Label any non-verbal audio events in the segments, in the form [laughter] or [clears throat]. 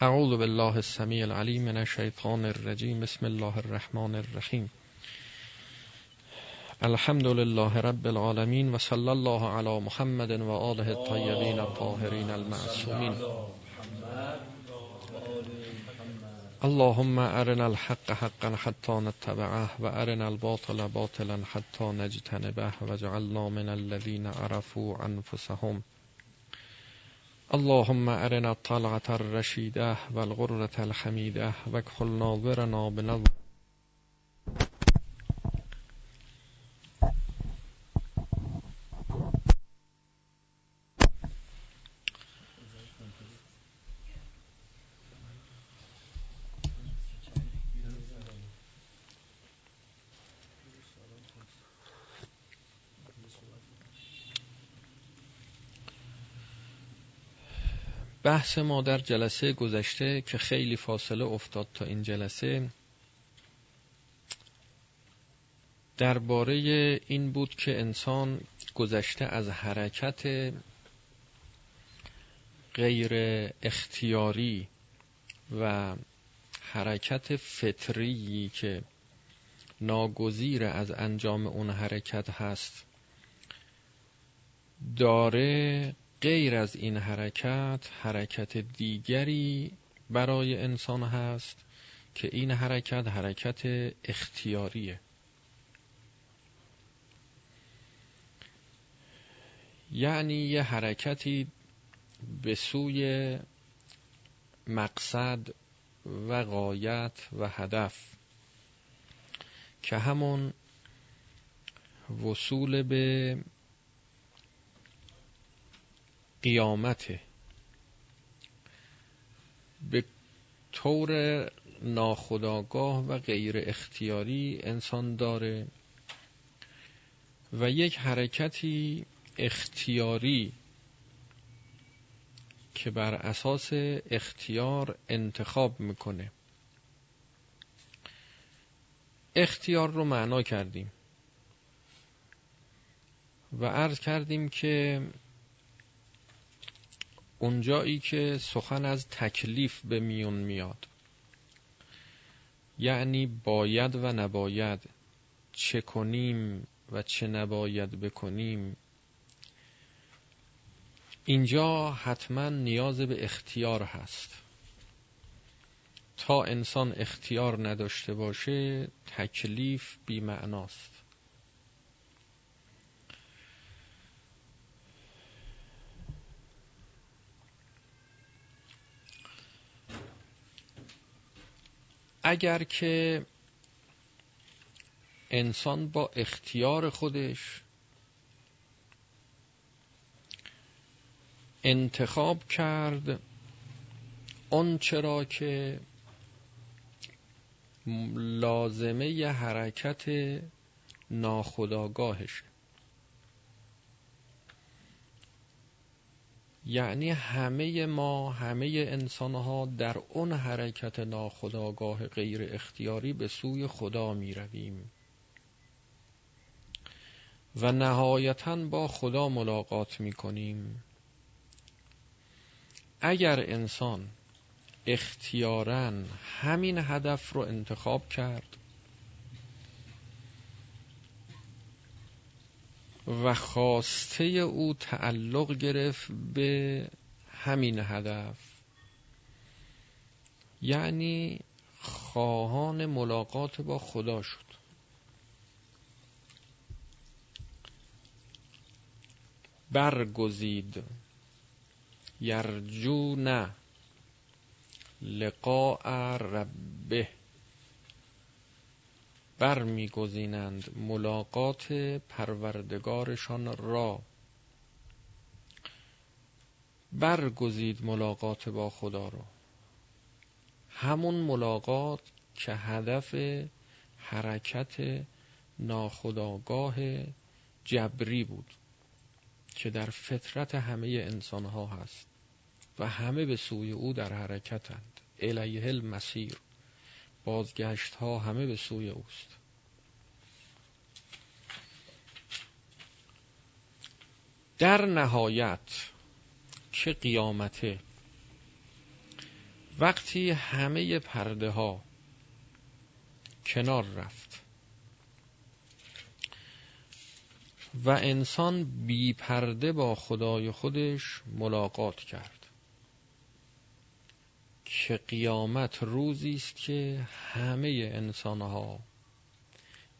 اعوذ بالله السمیع العلیم من الشیطان الرجیم بسم الله الرحمن الرحیم الحمد لله رب العالمین و صلی الله علی محمد و آله الطیبین الطاهرین المعصومین اللهم ارنا الحق حقا حتى نتبعه و ارنا الباطل باطلا حتى نجتنبه و من الذين عرفوا انفسهم اللهم أرنا الطلعة الرشيدة والغرة الحميدة واكحل ناظرنا بنظر بحث ما در جلسه گذشته که خیلی فاصله افتاد تا این جلسه درباره این بود که انسان گذشته از حرکت غیر اختیاری و حرکت فطری که ناگزیر از انجام اون حرکت هست داره غیر از این حرکت حرکت دیگری برای انسان هست که این حرکت حرکت اختیاریه. یعنی یه حرکتی به سوی مقصد و غایت و هدف که همون وصول به قیامته به طور ناخداگاه و غیر اختیاری انسان داره و یک حرکتی اختیاری که بر اساس اختیار انتخاب می‌کنه. اختیار رو معنا کردیم و عرض کردیم که اونجایی که سخن از تکلیف به میون میاد. یعنی باید و نباید چه کنیم و چه نباید بکنیم. اینجا حتما نیاز به اختیار هست. تا انسان اختیار نداشته باشه تکلیف بی اگر که انسان با اختیار خودش انتخاب کرد اون چرا که لازمه ی حرکت ناخداگاهشه یعنی همه ما همه انسان ها در اون حرکت ناخداگاه غیر اختیاری به سوی خدا می رویم و نهایتا با خدا ملاقات می کنیم اگر انسان اختیارا همین هدف رو انتخاب کرد و خواسته او تعلق گرفت به همین هدف. یعنی خواهان ملاقات با خدا شد. برگزید. یرجون لقاء ربه. برمیگزینند ملاقات پروردگارشان را. برگزید ملاقات با خدا را. همون ملاقات که هدف حرکت ناخداگاه جبری بود که در فطرت همه انسان ها هست و همه به سوی او در حرکتند. الیه المسیر بازگشت ها همه به سوی اوست. در نهایت که قیامته؟ وقتی همه پرده ها کنار رفت و انسان بی پرده با خدای خودش ملاقات کرد. که قیامت روزی است که همه انسان ها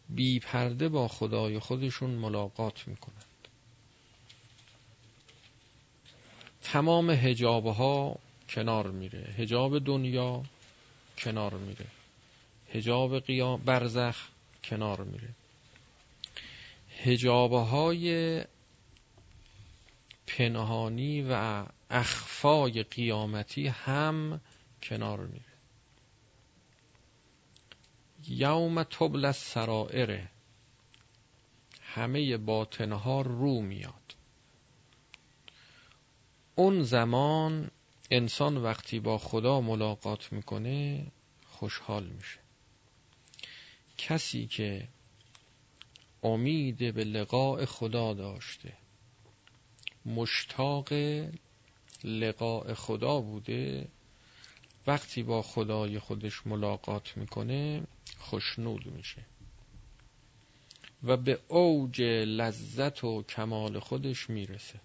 بی پرده با خدای خودشون ملاقات می‌کنند. تمام هجاب ها کنار میره. هجاب دنیا کنار میره. هجاب قیام برزخ کنار میره. هجابه های پنهانی و اخفای قیامتی هم کنار میره. یوم تبل سرائره همه باطنها رو میاد. اون زمان انسان وقتی با خدا ملاقات می‌کنه خوشحال میشه. کسی که امید به لقاء خدا داشته مشتاق لقاء خدا بوده وقتی با خدای خودش ملاقات می‌کنه خوشنود میشه و به اوج لذت و کمال خودش می‌رسه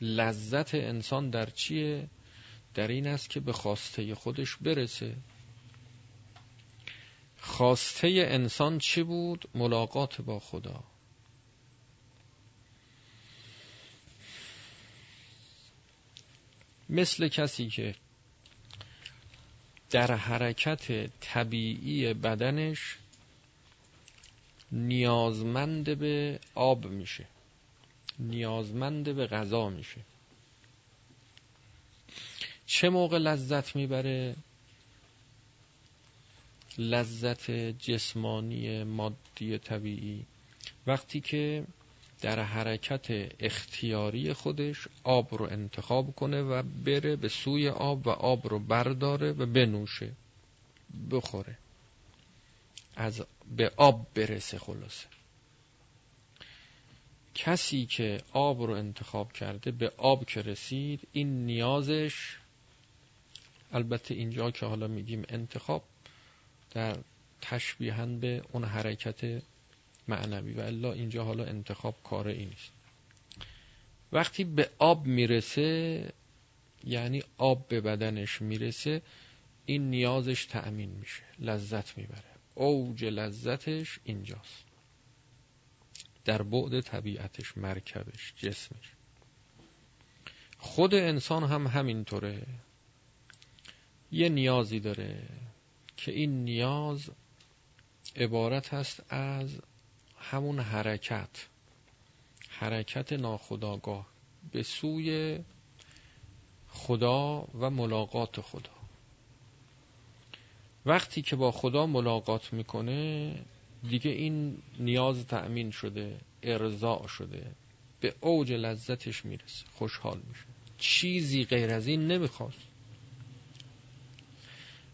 لذت انسان در چیه؟ در این است که به خواسته خودش برسه خواسته انسان چی بود؟ ملاقات با خدا مثل کسی که در حرکت طبیعی بدنش نیازمند به آب میشه. نیازمند به غذا میشه. چه موقع لذت می‌بره؟ لذت جسمانی مادی طبیعی. وقتی که در حرکت اختیاری خودش آب رو انتخاب کنه و بره به سوی آب و آب رو برداره و بنوشه بخوره. از به آب برسه خلاصه. کسی که آب رو انتخاب کرده به آب که رسید این نیازش البته اینجا که حالا میگیم انتخاب در تشبیهن به اون حرکت معنوی و الا اینجا حالا انتخاب کار این نیست. وقتی به آب می‌رسه یعنی آب به بدنش می‌رسه این نیازش تأمین میشه لذت می‌بره. اوج لذتش اینجاست. در بعد طبیعتش مرکبش جسمش. خود انسان هم همینطوره. یه نیازی داره که این نیاز عبارت است از همون حرکت. حرکت ناخداگاه. به سوی خدا و ملاقات خدا. وقتی که با خدا ملاقات می‌کنه دیگه این نیاز تأمین شده ارضاع شده. به اوج لذتش می‌رسه. خوشحال میشه. چیزی غیر از این نمی‌خواست.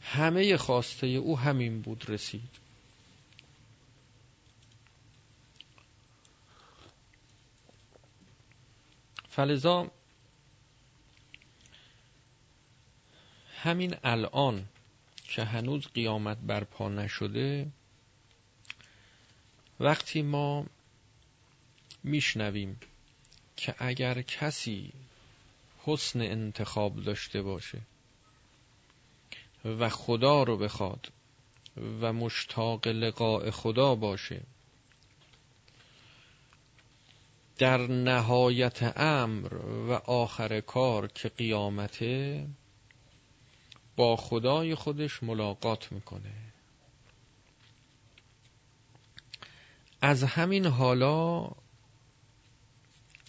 همه خواسته او همین بود رسید. فلزا همین الان که هنوز قیامت برپا نشده وقتی ما میشنویم که اگر کسی حسن انتخاب داشته باشه و خدا رو بخواد و مشتاق لقاء خدا باشه در نهایت امر و آخر کار که قیامته با خدای خودش ملاقات می‌کنه. از همین حالا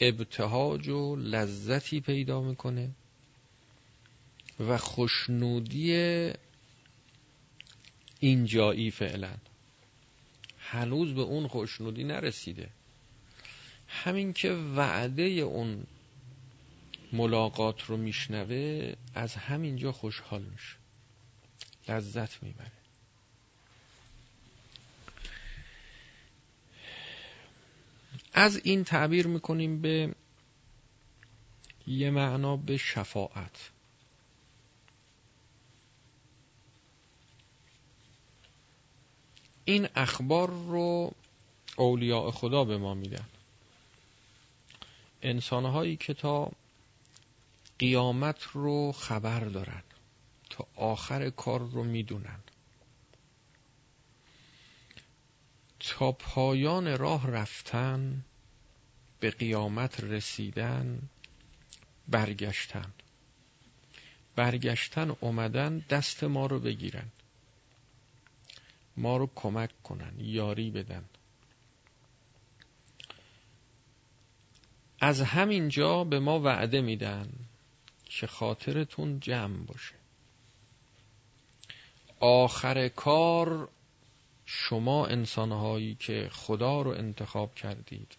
ابتهاج و لذتی پیدا می‌کنه و خوشنودی اینجایی فعلا. هنوز به اون خوشنودی نرسیده. همین که وعده اون ملاقات رو میشنوه از همینجا خوشحال میشه. لذت می‌بره. از این تعبیر می‌کنیم به یه معنا به شفاعت. این اخبار رو اولیاء خدا به ما میدن. انسانهایی که تا قیامت رو خبر دارن تا آخر کار رو می‌دونن. تا پایان راه رفتن به قیامت رسیدن برگشتن. برگشتن اومدن دست ما رو بگیرن. ما رو کمک کنن یاری بدن. از همین جا به ما وعده میدن که خاطرتون جمع باشه. آخر کار شما انسانهایی که خدا رو انتخاب کردید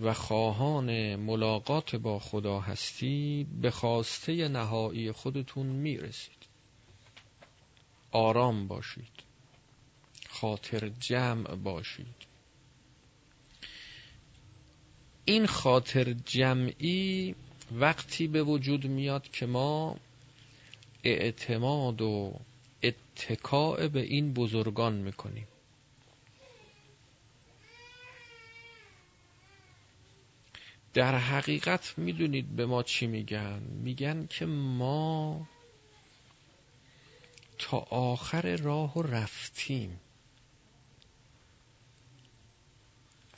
و خواهان ملاقات با خدا هستید به خواسته نهایی خودتون می‌رسید. آرام باشید. خاطر جمع باشید. این خاطر جمعی وقتی به وجود میاد که ما اعتماد و اتکاع به این بزرگان می‌کنیم. در حقیقت می‌دونید به ما چی میگن؟ میگن که ما تا آخر راه رفتیم.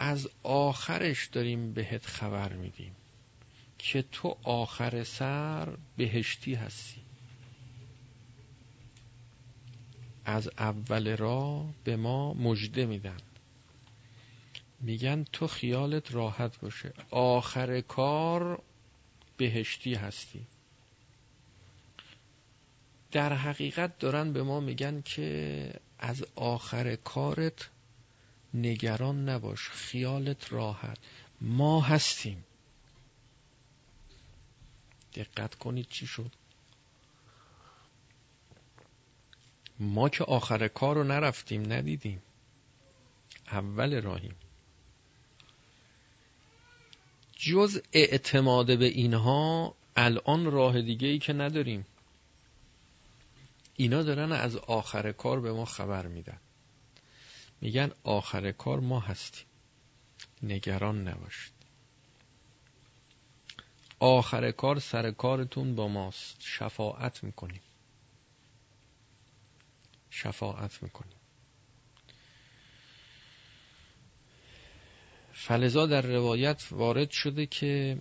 از آخرش داریم بهت خبر میدیم که تو آخر سر بهشتی هستی. از اول راه به ما مژده میدن. میگن تو خیالت راحت باشه. آخر کار بهشتی هستی. در حقیقت دارن به ما میگن که از آخر کارت نگران نباش خیالت راحت. ما هستیم. دقت کنید چی شد. ما که آخر کار رو نرفتیم ندیدیم. اول راهیم. جز اعتماد به اینها الان راه دیگه ای که نداریم. اینا دارن از آخر کار به ما خبر میدن. میگن آخر کار ما هستیم. نگران نباشید. آخر کار سر کارتون با ماست. شفاعت می‌کنیم. شفاعت می‌کنیم. فلزا در روایت وارد شده که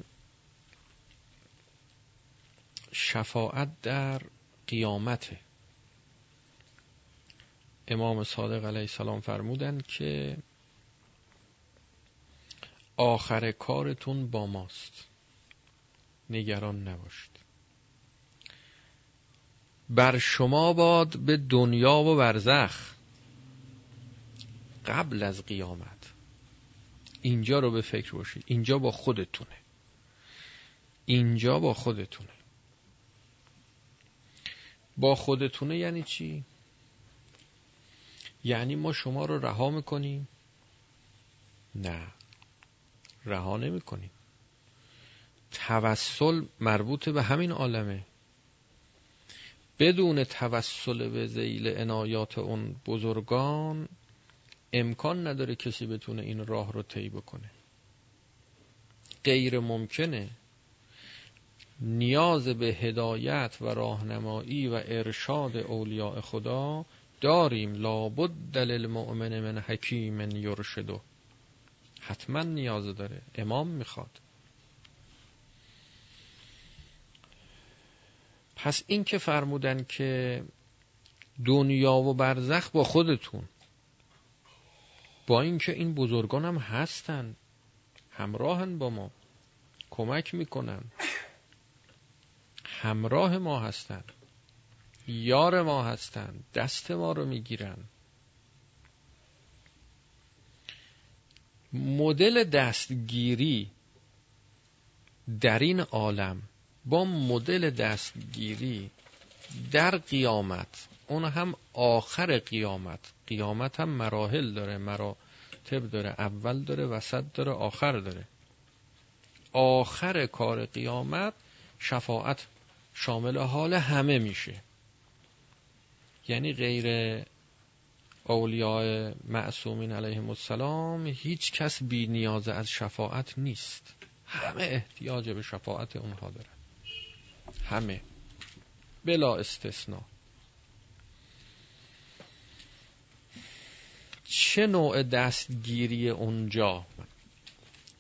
شفاعت در قیامته. امام صادق علیه السلام فرمودند که آخر کارتون با ماست. نگران نباشید. بر شما باد به دنیا و برزخ. قبل از قیامت. اینجا رو به فکر باشید. اینجا با خودتونه. اینجا با خودتونه. با خودتونه یعنی چی؟ یعنی ما شما رو رها می‌کنیم؟ نه. رها نمی‌کنیم. توسل مربوط به همین عالمه. بدون توسل به زیل عنایات اون بزرگان امکان نداره کسی بتونه این راه رو طی بکنه. غیر ممکنه. نیاز به هدایت و راهنمایی و ارشاد اولیاء خدا داریم لابد دلیل مؤمن من حکیم یرشدو حتما نیاز داره امام می‌خواد. پس این که فرمودن که دنیا و برزخ با خودتون با اینکه این بزرگان هم هستن همراهن با ما کمک می‌کنن همراه ما هستن. یار ما هستن دست ما رو می‌گیرن. مدل دستگیری در این عالم با مدل دستگیری در قیامت اون هم آخر قیامت. قیامت هم مراحل داره مراتب داره اول داره وسط داره آخر داره. آخر کار قیامت شفاعت شامل حال همه میشه. یعنی غیر اولیاء معصومین علیهم السلام هیچ کس بی نیاز از شفاعت نیست. همه احتیاج به شفاعت اونها دارن. همه. بلا استثناء. چه نوع دستگیری اونجا؟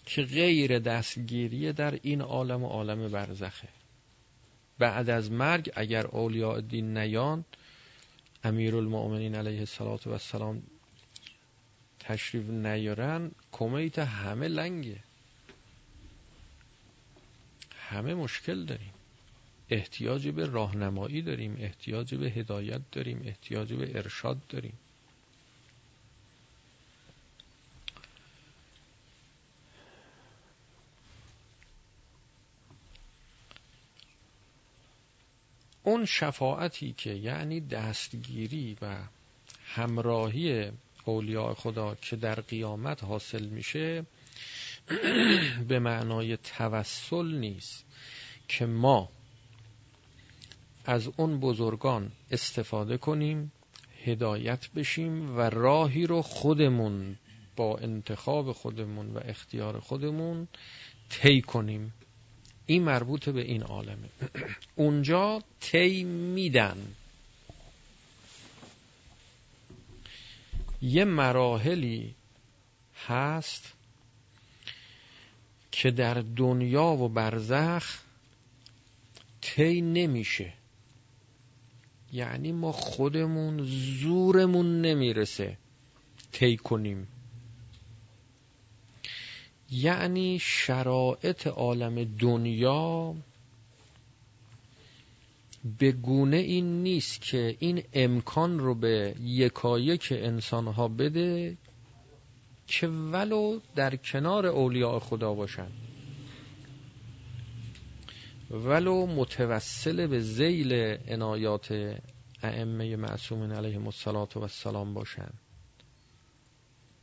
که غیر دستگیری در این عالم و عالم برزخه. بعد از مرگ اگر اولیاء دین نیان امیر المؤمنین علیه السلام تشریف نیارن کمیت همه لنگه. همه مشکل داریم. احتیاج به راهنمایی داریم احتیاج به هدایت داریم احتیاج به ارشاد داریم. اون شفاعتی که یعنی دستگیری و همراهی اولیاء خدا که در قیامت حاصل میشه [clears throat] به معنای توسل نیست که ما از اون بزرگان استفاده کنیم هدایت بشیم و راهی رو خودمون با انتخاب خودمون و اختیار خودمون طی کنیم. این مربوط به این عالمه. اونجا تی میدن. یه مراحلی هست که در دنیا و برزخ طی نمیشه. یعنی ما خودمون زورمون نمی‌رسه طی کنیم. یعنی شرایط عالم دنیا به گونه این نیست که این امکان رو به یکایک انسان ها بده که ولو در کنار اولیاء خدا باشن. ولو متوسل به زیل عنایات ائمه معصومین علیهم السلام باشند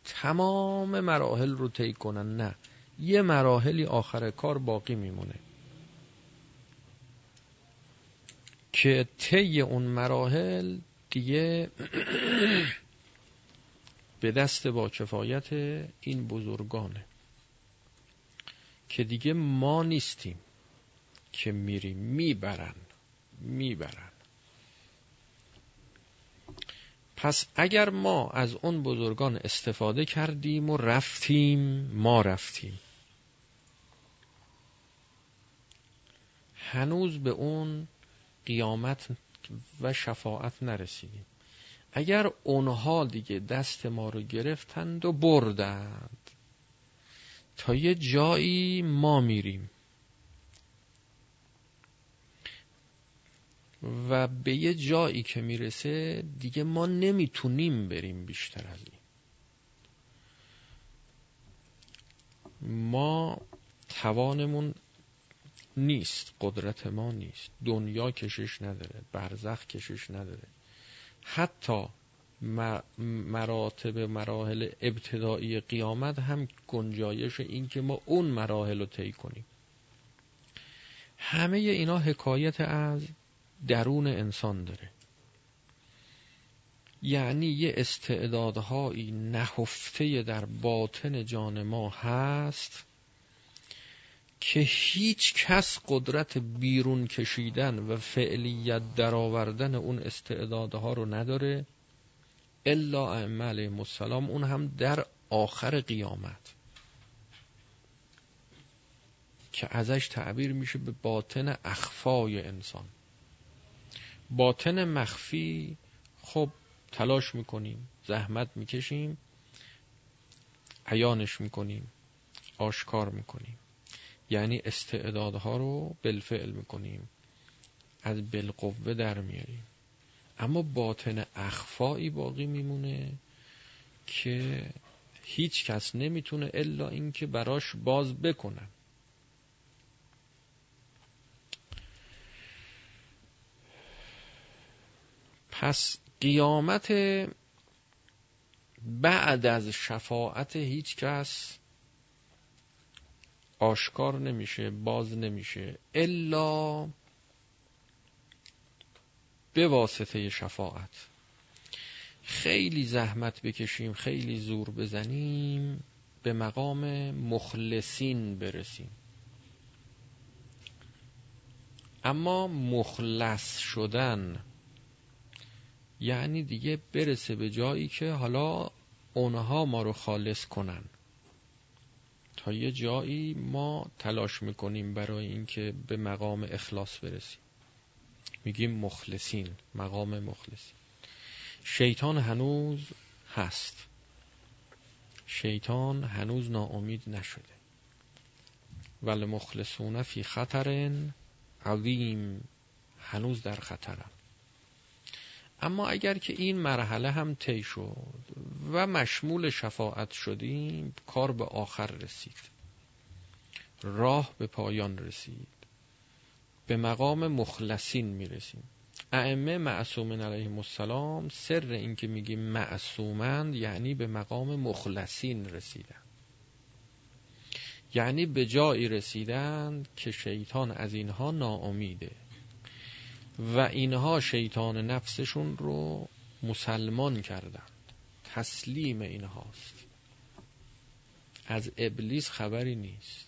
تمام مراحل رو طی کنن. نه. یه مراحلی آخر کار باقی میمونه. که طی اون مراحل دیگه [clears throat] به دست با کفایت این بزرگانه. که دیگه ما نیستیم که میریم. می‌برن. می‌برن. پس اگر ما از اون بزرگان استفاده کردیم و رفتیم ما رفتیم. هنوز به اون قیامت و شفاعت نرسیدیم. اگر اونها دیگه دست ما رو گرفتند و بردند تا یه جایی ما میریم. و به یه جایی که می‌رسه دیگه ما نمی‌تونیم بریم بیشتر از این. ما توانمون نیست قدرت ما نیست. دنیا کشش نداره برزخ کشش نداره. حتی مراتب مراحل ابتدایی قیامت هم گنجایش این که ما اون مراحل رو طی کنیم. همه اینا حکایت از درون انسان داره. یعنی یه استعدادهایی نهفته در باطن جان ما هست که هیچ کس قدرت بیرون کشیدن و فعلیت درآوردن اون استعدادها رو نداره الا علیهم السلام. اون هم در آخر قیامت که ازش تعبیر میشه به باطن اخفای انسان. باطن مخفی خب تلاش می‌کنیم زحمت می‌کشیم عیانش می‌کنیم آشکار می‌کنیم. یعنی استعدادها رو بالفعل می‌کنیم. از بالقوه در میاریم. اما باطن اخفایی باقی میمونه که هیچ کس نمی‌تونه الا اینکه براش باز بکنن پس قیامت بعد از شفاعت هیچ کس آشکار نمیشه باز نمیشه. الا به واسطه شفاعت. خیلی زحمت بکشیم خیلی زور بزنیم به مقام مخلصین برسیم. اما مخلص شدن یعنی دیگه برسه به جایی که حالا اونها ما رو خالص کنن. یه جایی ما تلاش می‌کنیم برای اینکه به مقام اخلاص برسیم. میگیم مخلصین مقام مخلصین. شیطان هنوز هست. شیطان هنوز ناامید نشده. ولی مخلصون فی خطر عظیم هنوز در خطرم اما اگر که این مرحله هم طی شد و مشمول شفاعت شدیم کار به آخر رسید. راه به پایان رسید. به مقام مخلصین می‌رسیم. ائمه معصومین علیهم السلام سر این که میگیم معصومند یعنی به مقام مخلصین رسیدن. یعنی به جایی رسیدند که شیطان از اینها ناامیده. و اینها شیطان نفسشون رو مسلمان کردند. تسلیم اینهاست. از ابلیس خبری نیست.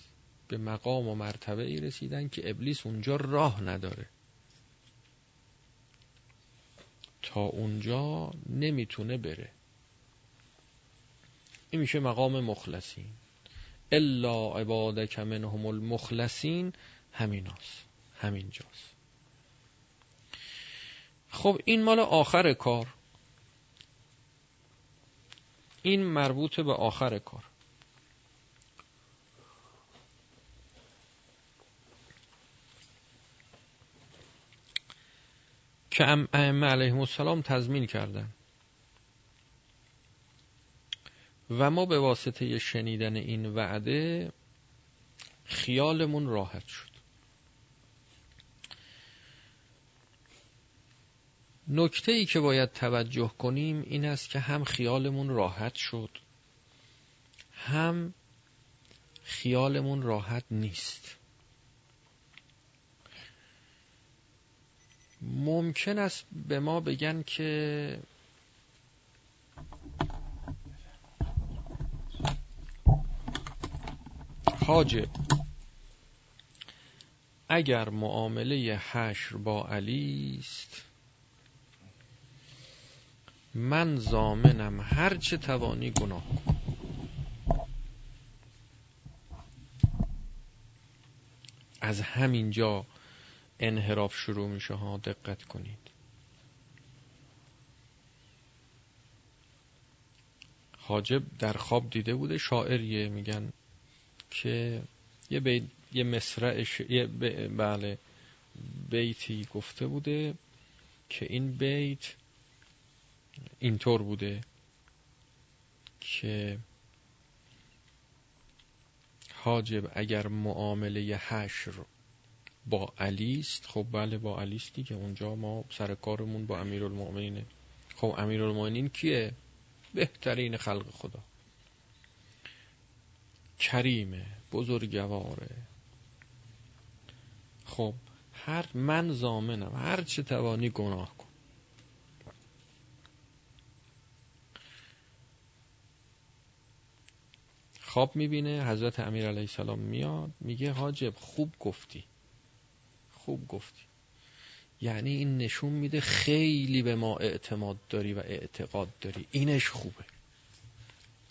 به مقام و مرتبه ای رسیدن که ابلیس اونجا راه نداره. تا اونجا نمی‌تونه بره. این میشه مقام مخلصین. الا عبادک منهم المخلصین. همیناست. همینجاست. خب این مال آخر کار. این مربوط به آخر کار. که ائمه علیهم السلام تضمین کردن. و ما به واسطه شنیدن این وعده خیالمون راحت شد. نکته ای که باید توجه کنیم این است که هم خیالمون راحت شد هم خیالمون راحت نیست. ممکن است به ما بگن که حاجه اگر معامله حشر با علی است من زامنم هر چه توانی گناه کن. از همین جا انحراف شروع میشه ها دقت کنید. حاجب در خواب دیده بوده شاعریه میگن که یه بیت یه مصرعش یه بله بیتی گفته بوده که این بیت اینطور بوده که حاجب اگر معامله حشر با علی است خب بله با علی است که اونجا ما سر کارمون با امیرالمؤمنینه. خب امیرالمؤمنین کیه؟ بهترین خلق خدا. کریمه بزرگواره. خب هر من زامنم هر چه توانی گناه کن. خواب می‌بینه حضرت امیر علیه السلام میاد میگه حاجب خوب گفتی. خوب گفتی. یعنی این نشون میده خیلی به ما اعتماد داری و اعتقاد داری. اینش خوبه.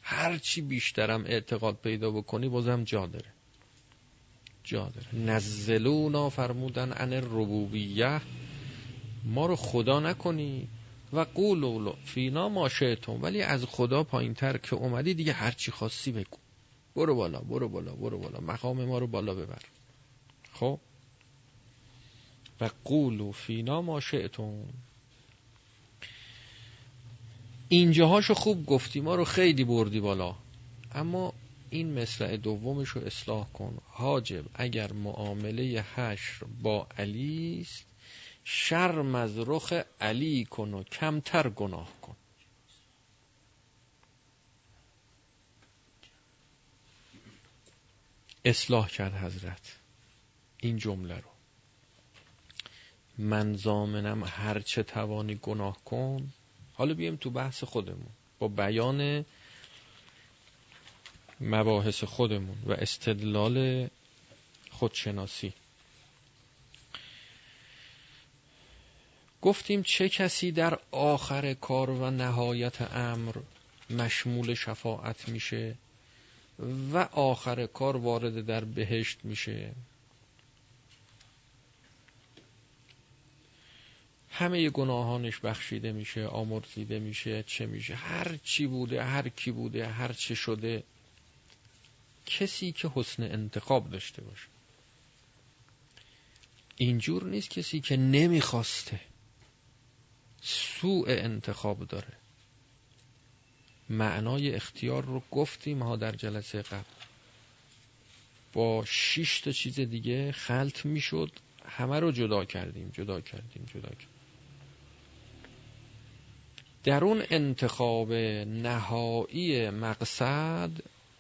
هرچی بیشترم اعتقاد پیدا بکنی بازم جا داره. جا داره. نزلونا فرمودن ان ربوبیه. ما رو خدا نکنی و قول فینا ما شئتم. ولی از خدا پایین تر که اومدی دیگه هرچی خواستی بگو. برو بالا برو بالا برو بالا. مقام ما رو بالا ببر. خب؟ و قولو فینا ما شئتم. اینجاهاشو خوب گفتی ما رو خیلی بردی بالا. اما این مصرع دومش رو اصلاح کن. حاجب اگر معامله حشر با علی است شرم از رخ علی کن و کمتر گناه کن. اصلاح کرد حضرت. این جمله رو. من زامنم هر چه توانی گناه کن. حالا بیایم تو بحث خودمون. با بیان مباحث خودمون و استدلال خودشناسی. گفتیم چه کسی در آخر کار و نهایت امر مشمول شفاعت میشه؟ و آخر کار وارد در بهشت میشه. همه گناهانش بخشیده میشه آمرزیده میشه چه میشه. هر چی بوده هر کی بوده هر چه شده. کسی که حسن انتخاب داشته باشه. اینجور نیست کسی که نمی‌خواسته سوء انتخاب داره. معنای اختیار رو گفتیم ها در جلسه قبل. با شش تا چیز دیگه خلط می‌شد. همه رو جدا کردیم جدا کردیم جدا کردیم. در اون انتخاب نهایی مقصد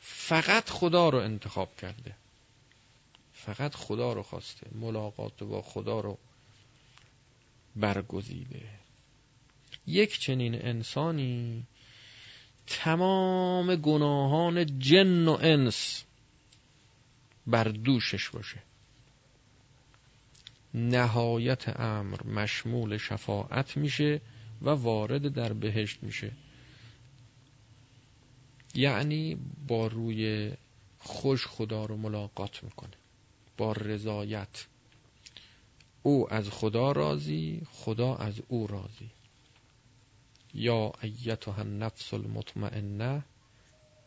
فقط خدا رو انتخاب کرده. فقط خدا رو خواسته. ملاقات با خدا رو برگزیده. یک چنین انسانی تمام گناهان جن و انس بر دوشش باشه. نهایت امر مشمول شفاعت میشه و وارد در بهشت میشه. یعنی با روی خوش خدا رو ملاقات می‌کنه. با رضایت. او از خدا راضی خدا از او راضی. یا ایتها النفس المطمئنه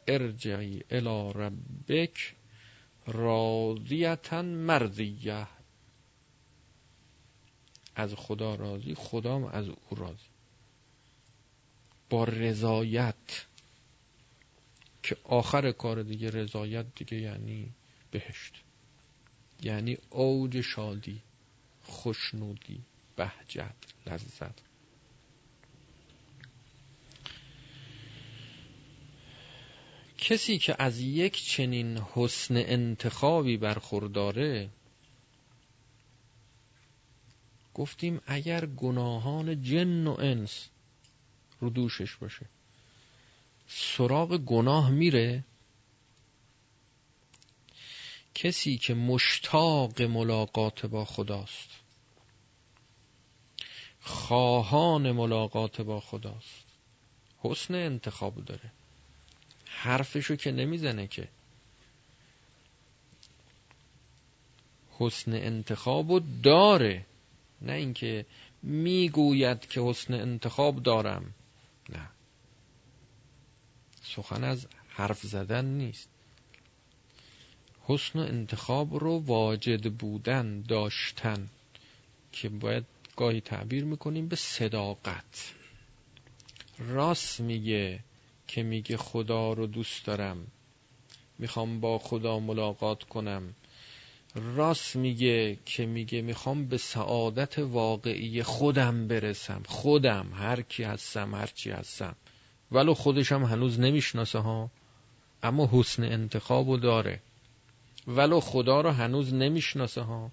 ارجعی الى ربک راضیتا مرضیه از خدا راضی خدام از او راضی. با رضایت که آخر کار دیگه رضایت دیگه یعنی بهشت. یعنی اوج شادی خوشنودی بهجت لذت. کسی که از یک چنین حسن انتخابی برخورداره گفتیم اگر گناهان جن و انس رو دوشش باشه سراغ گناه میره کسی که مشتاق ملاقات با خداست خواهان ملاقات با خداست حسن انتخاب داره. حرفشو که نمی‌زنه که. حسن انتخابو داره. نه اینکه می‌گوید که حسن انتخاب دارم. نه. سخن از حرف زدن نیست. حسن انتخاب رو واجد بودن داشتن که باید گاهی تعبیر می‌کنیم به صداقت. راست میگه. که میگه خدا رو دوست دارم. می‌خوام با خدا ملاقات کنم. راست میگه که میگه می‌خوام به سعادت واقعی خودم برسم. خودم هر کی هستم هر چی هستم. ولو خودشم هنوز نمی‌شناسه ها اما حسن انتخابو داره. ولو خدا رو هنوز نمی‌شناسه ها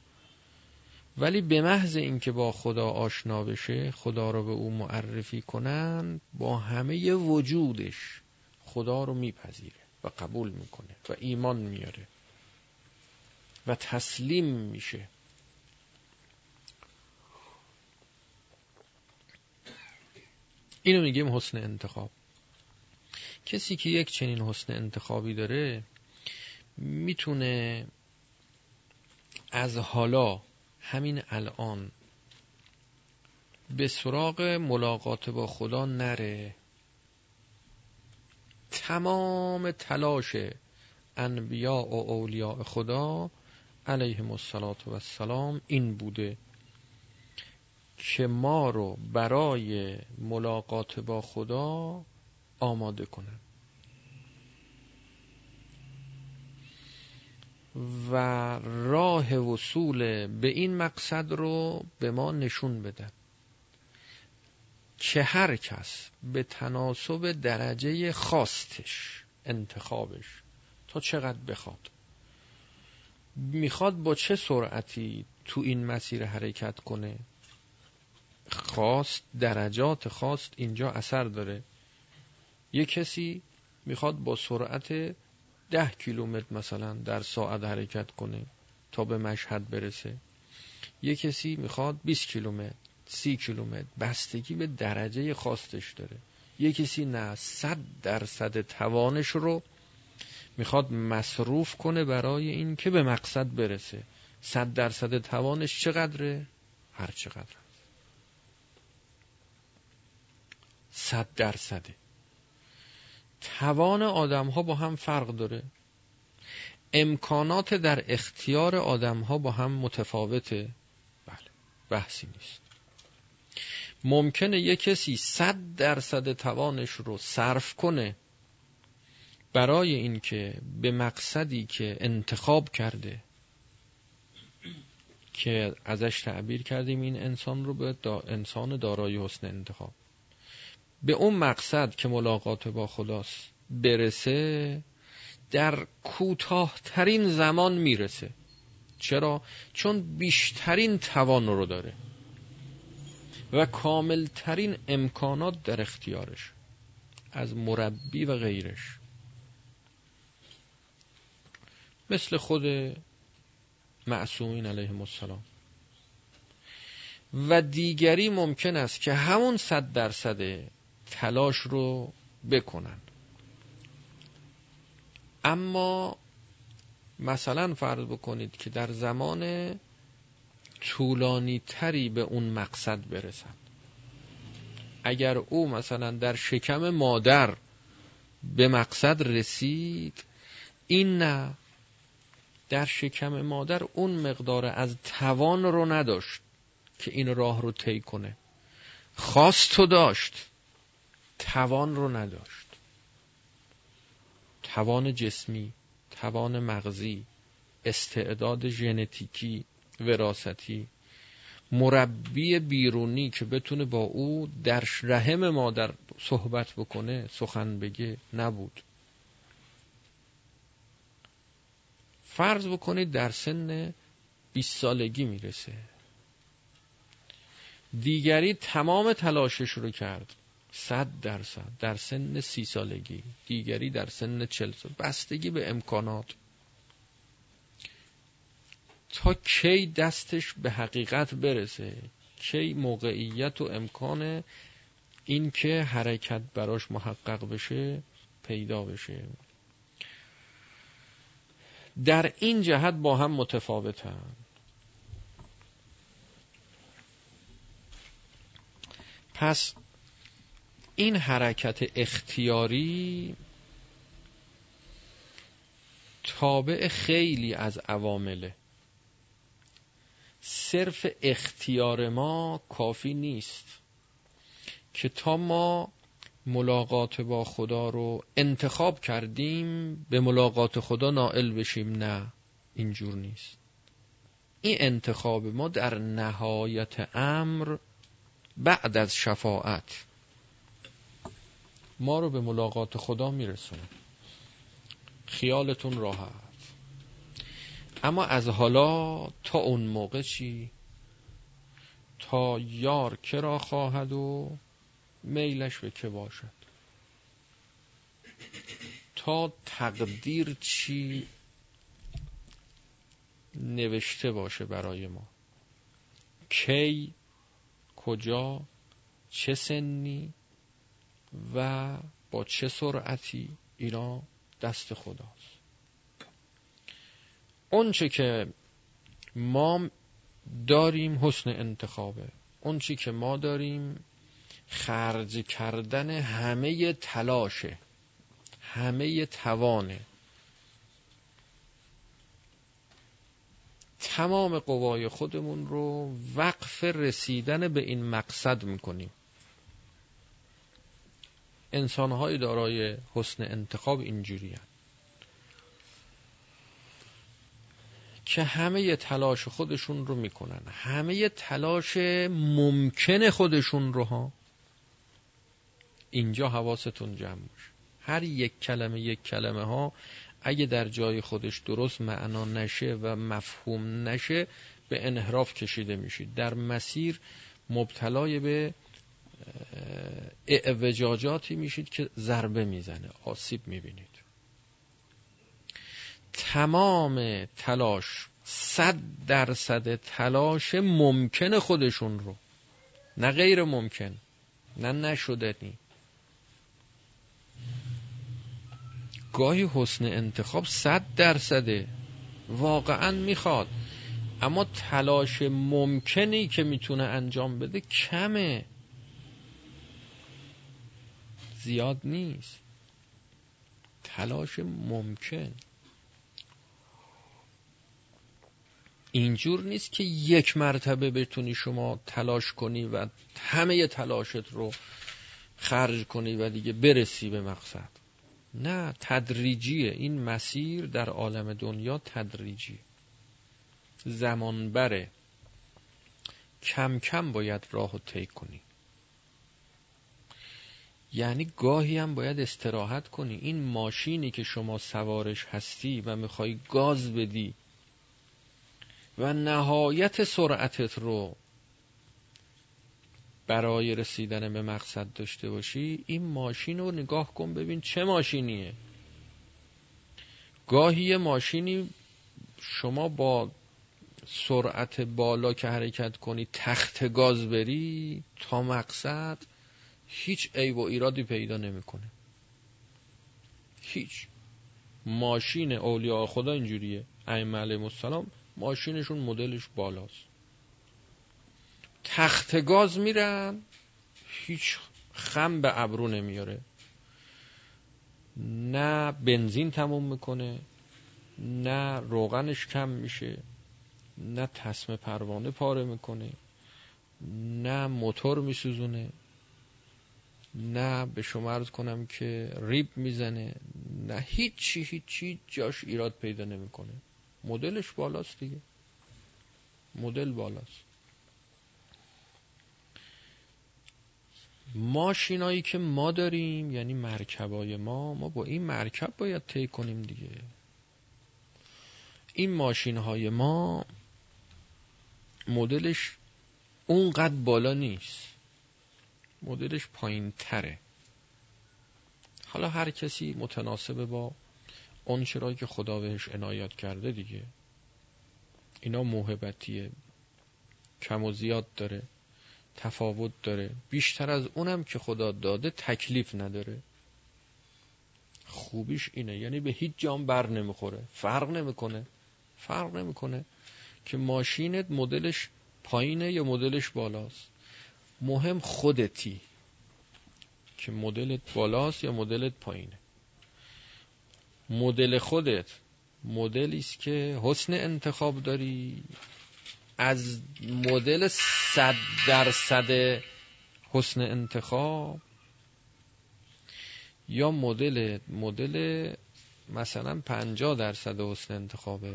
ولی به محض اینکه با خدا آشنا بشه خدا رو به او معرفی کنن با همه وجودش خدا رو میپذیره و قبول می‌کنه و ایمان میاره و تسلیم میشه. اینو میگیم حسن انتخاب. کسی که یک چنین حسن انتخابی داره می‌تونه از حالا همین الان. به سراغ ملاقات با خدا نره. تمام تلاش انبیاء و اولیاء خدا علیهم السلام این بوده که ما رو برای ملاقات با خدا آماده کنن. و راه وصول به این مقصد رو به ما نشون بدن که هر کس به تناسب درجه خواستش انتخابش تا چقدر بخواد. می‌خواد با چه سرعتی تو این مسیر حرکت کنه؟ خواست درجات خواست اینجا اثر داره. یه کسی می‌خواد با سرعت ده کیلومتر مثلا در ساعت حرکت کنه تا به مشهد برسه. یه کسی می‌خواد 20 کیلومتر سی کیلومتر بستگی به درجه خواستش داره. یه کسی نه صد درصد توانش رو می‌خواد مصروف کنه برای این که به مقصد برسه. صد درصد توانش چقدره؟ هر چقدر. صد درصده. توان آدم ها با هم فرق داره. امکانات در اختیار آدم ها با هم متفاوته. بله بحثی نیست. ممکنه یه کسی صد درصد توانش رو صرف کنه برای اینکه به مقصدی که انتخاب کرده که ازش تعبیر کردیم این انسان رو به انسان دارای حسن انتخاب. به اون مقصد که ملاقات با خداست برسه در کوتاهترین زمان می‌رسه. چرا؟ چون بیشترین توان رو داره و کاملترین امکانات در اختیارش از مربی و غیرش. مثل خود معصومین علیهم السلام. و دیگری ممکن است که همون صد درصد تلاش رو بکنن. اما مثلا فرض بکنید که در زمان طولانی تری به اون مقصد برسند اگر او مثلا در شکم مادر به مقصد رسید این نه در شکم مادر اون مقدار از توان رو نداشت که این راه رو طی کنه. خواست و داشت. توان رو نداشت. توان جسمی توان مغزی استعداد ژنتیکی وراستی مربی بیرونی که بتونه با او در رحم مادر صحبت بکنه سخن بگه نبود. فرض بکنید در سن 20 سالگی می‌رسه. دیگری تمام تلاشش رو کرد. صد درصد در سن سی سالگی دیگری در سن چل سال. بستگی به امکانات. تا کی دستش به حقیقت برسه؟ کی موقعیت و امکان این که حرکت براش محقق بشه پیدا بشه؟ در این جهت با هم متفاوتن. پس این حرکت اختیاری تابع خیلی از عوامله. صرف اختیار ما کافی نیست که تا ما ملاقات با خدا رو انتخاب کردیم به ملاقات خدا نائل بشیم. نه اینجور نیست. این انتخاب ما در نهایت امر بعد از شفاعت. ما رو به ملاقات خدا میرسونه. خیالتون راحت. اما از حالا تا اون موقع چی؟ تا یار کرا خواهد و میلش به که باشد. تا تقدیر چی نوشته باشه برای ما. کی کجا چه سنی؟ و با چه سرعتی اینا دست خداست. اونچه که ما داریم حسن انتخابه اونچه که ما داریم خرج کردن همه تلاشه همه توانه. تمام قوای خودمون رو وقف رسیدن به این مقصد می‌کنیم. انسانهای دارای حسن انتخاب اینجوری که همه تلاش خودشون رو می‌کنن. همه تلاش ممکن خودشون رو ها. اینجا حواستون جمع باشه. هر یک کلمه یک کلمه ها اگه در جای خودش درست معنا نشه و مفهوم نشه به انحراف کشیده میشید. در مسیر مبتلای به اعوجاجاتی میشید که ضربه می‌زنه آسیب می‌بینید. تمام تلاش صد درصد تلاش ممکن خودشون رو. نه غیر ممکن نه نشدنی گاهی حسن انتخاب صد درصده واقعا می‌خواد اما تلاش ممکنی که می‌تونه انجام بده کمه. زیاد نیست. تلاش ممکن. اینجور نیست که یک مرتبه بتونی شما تلاش کنی و همه تلاشت رو خرج کنی و دیگه برسی به مقصد. نه تدریجیه. این مسیر در عالم دنیا تدریجی. زمان بره کم کم باید راه رو طی کنی. یعنی گاهی هم باید استراحت کنی. این ماشینی که شما سوارش هستی و می‌خوای گاز بدی و نهایت سرعتت رو برای رسیدن به مقصد داشته باشی این ماشین رو نگاه کن ببین چه ماشینیه. گاهی ماشینی شما با سرعت بالا که حرکت کنی تخت گاز بری تا مقصد هیچ عیب و ایرادی پیدا نمی‌کنه. هیچ. ماشین اولیاء خدا اینجوریه. ائمه علیهم السلام ماشینشون مدلش بالاست. تخت گاز میرن هیچ خم به ابرو نمیاره. نه بنزین تموم می‌کنه نه روغنش کم میشه نه تسمه پروانه پاره می‌کنه نه موتور میسوزونه. نه به شما عرض کنم که ریب می‌زنه نه هیچی هیچی جاش ایراد پیدا نمی‌کنه. مدلش بالاست دیگه. مدل بالاست. ماشینایی که ما داریم یعنی مرکبای ما ما با این مرکب باید طی کنیم دیگه. این ماشین های ما مدلش اونقدر بالا نیست. مدلش پایین تره حالا هر کسی متناسب با اون چرایی که خدا بهش عنایت کرده دیگه. اینا موهبتیه. کم و زیاد داره. تفاوت داره. بیشتر از اونم که خدا داده تکلیف نداره. خوبیش اینه. یعنی به هیچ جام بر نمی‌خوره. فرق نمی‌کنه. فرق نمی‌کنه که ماشینت مدلش پایینه یا مدلش بالاست. مهم خودتی که مدلت بالاست یا مدلت پایینه. مدل خودت مدلی است که حسن انتخاب داری. از مدل صد درصد حسن انتخاب یا مدل مدل مثلا پنجاه درصد حسن انتخاب